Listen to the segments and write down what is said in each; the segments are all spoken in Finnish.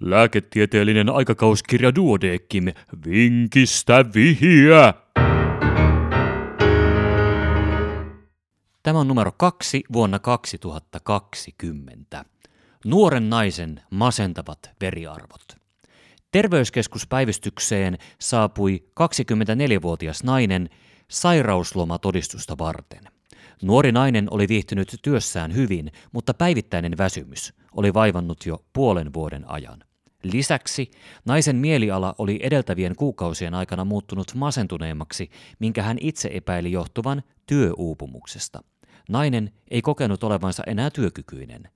Lääketieteellinen aikakauskirja Duodekim, vinkistä vihiä! Tämä on numero kaksi vuonna 2020. Nuoren naisen masentavat veriarvot. Terveyskeskuspäivystykseen saapui 24-vuotias nainen sairauslomatodistusta varten. Nuori nainen oli viihtynyt työssään hyvin, mutta päivittäinen väsymys oli vaivannut jo puolen vuoden ajan. Lisäksi naisen mieliala oli edeltävien kuukausien aikana muuttunut masentuneemmaksi, minkä hän itse epäili johtuvan työuupumuksesta. Nainen ei kokenut olevansa enää työkykyinen.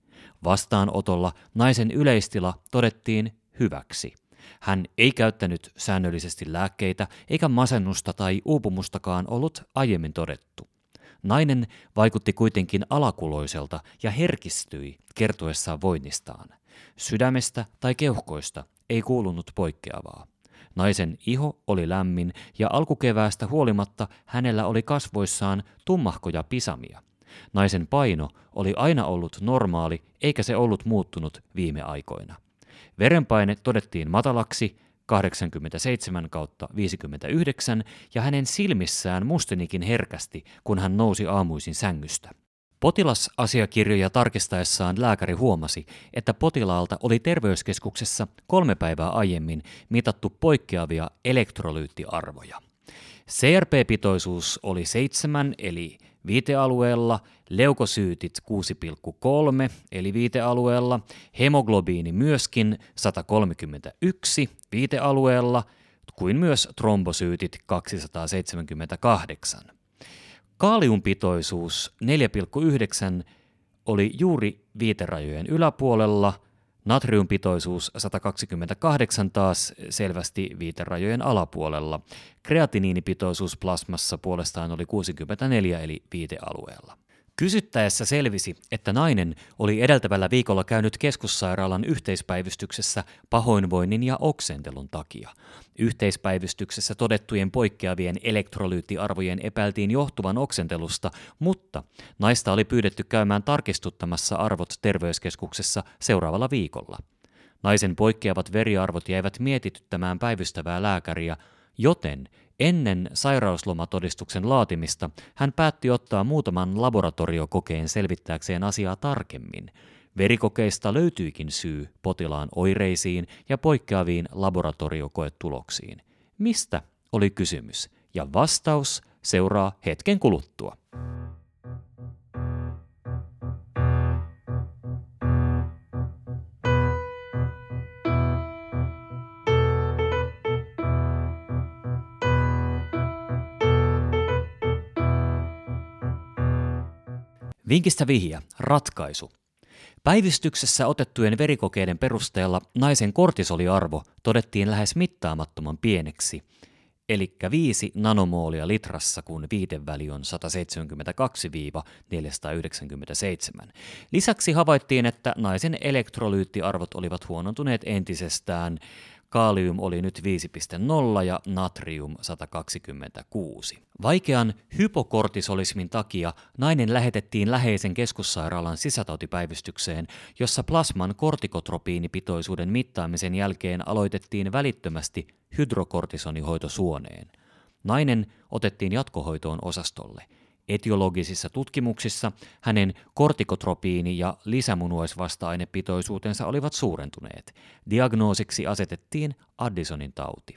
Vastaanotolla naisen yleistila todettiin hyväksi. Hän ei käyttänyt säännöllisesti lääkkeitä, eikä masennusta tai uupumustakaan ollut aiemmin todettu. Nainen vaikutti kuitenkin alakuloiselta ja herkistyi kertoessaan voinnistaan. Sydämestä tai keuhkoista ei kuulunut poikkeavaa. Naisen iho oli lämmin ja alkukeväästä huolimatta hänellä oli kasvoissaan tummahkoja pisamia. Naisen paino oli aina ollut normaali eikä se ollut muuttunut viime aikoina. Verenpaine todettiin matalaksi 87 kautta 59 ja hänen silmissään mustenikin herkästi, kun hän nousi aamuisin sängystä. Potilasasiakirjoja tarkistaessaan lääkäri huomasi, että potilaalta oli terveyskeskuksessa kolme päivää aiemmin mitattu poikkeavia elektrolyyttiarvoja. CRP-pitoisuus oli 7 eli viitealueella, leukosyytit 6,3 eli viitealueella, hemoglobiini myöskin 131 viitealueella, kuin myös trombosyytit 278. Kaaliumpitoisuus 4,9 oli juuri viiterajojen yläpuolella, natriumpitoisuus 128 taas selvästi viiterajojen alapuolella. Kreatiniinipitoisuus plasmassa puolestaan oli 64 eli viitealueella. Kysyttäessä selvisi, että nainen oli edeltävällä viikolla käynyt keskussairaalan yhteispäivystyksessä pahoinvoinnin ja oksentelun takia. Yhteispäivystyksessä todettujen poikkeavien elektrolyyttiarvojen epäiltiin johtuvan oksentelusta, mutta naista oli pyydetty käymään tarkistuttamassa arvot terveyskeskuksessa seuraavalla viikolla. Naisen poikkeavat veriarvot jäivät mietityttämään päivystävää lääkäriä, joten Ennen sairauslomatodistuksen laatimista hän päätti ottaa muutaman laboratoriokokeen selvittääkseen asiaa tarkemmin. Verikokeista löytyikin syy potilaan oireisiin ja poikkeaviin laboratoriokoetuloksiin. Mistä oli kysymys? Ja vastaus seuraa hetken kuluttua. Vinkistä vihja, ratkaisu. Päivystyksessä otettujen verikokeiden perusteella naisen kortisoliarvo todettiin lähes mittaamattoman pieneksi, eli 5 nanomoolia litrassa, kun viiteväli on 172-497. Lisäksi havaittiin, että naisen elektrolyyttiarvot olivat huonontuneet entisestään Kaalium oli nyt 5,0 ja natrium 126. Vaikean hypokortisolismin takia nainen lähetettiin läheisen keskussairaalan sisätautipäivystykseen, jossa plasman kortikotropiinipitoisuuden mittaamisen jälkeen aloitettiin välittömästi hydrokortisonihoito suoneen. Nainen otettiin jatkohoitoon osastolle – Etiologisissa tutkimuksissa hänen kortikotropiini- ja lisämunuaisvasta-ainepitoisuutensa olivat suurentuneet. Diagnoosiksi asetettiin Addisonin tauti.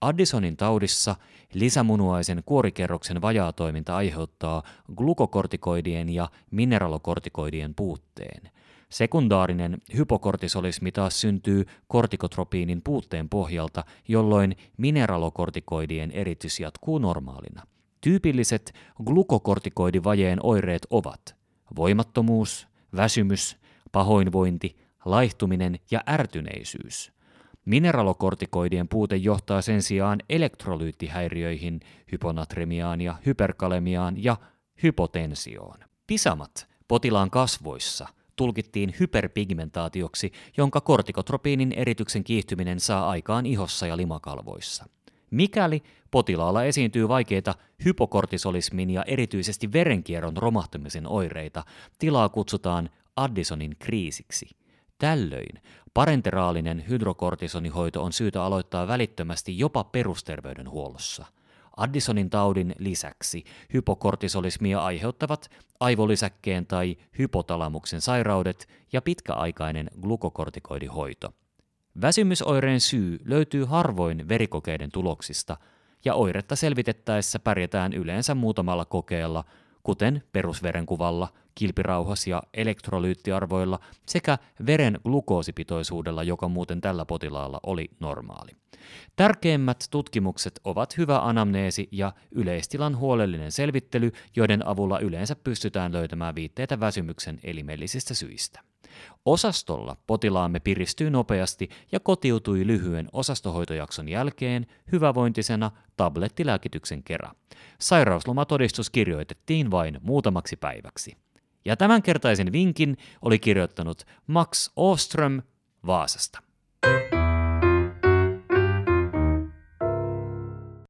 Addisonin taudissa lisämunuaisen kuorikerroksen vajaatoiminta aiheuttaa glukokortikoidien ja mineralokortikoidien puutteen. Sekundaarinen hypokortisolismi taas syntyy kortikotropiinin puutteen pohjalta, jolloin mineralokortikoidien eritys jatkuu normaalina – Tyypilliset glukokortikoidivajeen oireet ovat voimattomuus, väsymys, pahoinvointi, laihtuminen ja ärtyneisyys. Mineralokortikoidien puute johtaa sen sijaan elektrolyyttihäiriöihin, hyponatremiaan ja hyperkalemiaan ja hypotensioon. Pisamat potilaan kasvoissa tulkittiin hyperpigmentaatioksi, jonka kortikotropiinin erityksen kiihtyminen saa aikaan ihossa ja limakalvoissa. Mikäli potilaalla esiintyy vaikeita hypokortisolismin ja erityisesti verenkierron romahtamisen oireita, tilaa kutsutaan Addisonin kriisiksi. Tällöin parenteraalinen hydrokortisonihoito on syytä aloittaa välittömästi jopa perusterveydenhuollossa. Addisonin taudin lisäksi hypokortisolismia aiheuttavat aivolisäkkeen tai hypotalamuksen sairaudet ja pitkäaikainen glukokortikoidihoito. Väsymysoireen syy löytyy harvoin verikokeiden tuloksista, ja oiretta selvitettäessä pärjätään yleensä muutamalla kokeella, kuten perusverenkuvalla, kilpirauhas- ja elektrolyyttiarvoilla sekä veren glukoosipitoisuudella, joka muuten tällä potilaalla oli normaali. Tärkeimmät tutkimukset ovat hyvä anamneesi ja yleistilan huolellinen selvittely, joiden avulla yleensä pystytään löytämään viitteitä väsymyksen elimellisistä syistä. Osastolla potilaamme piristyi nopeasti ja kotiutui lyhyen osastohoitojakson jälkeen hyvävointisena tablettilääkityksen kerran. Sairauslomatodistus kirjoitettiin vain muutamaksi päiväksi. Ja tämänkertaisen vinkin oli kirjoittanut Max Oström Vaasasta.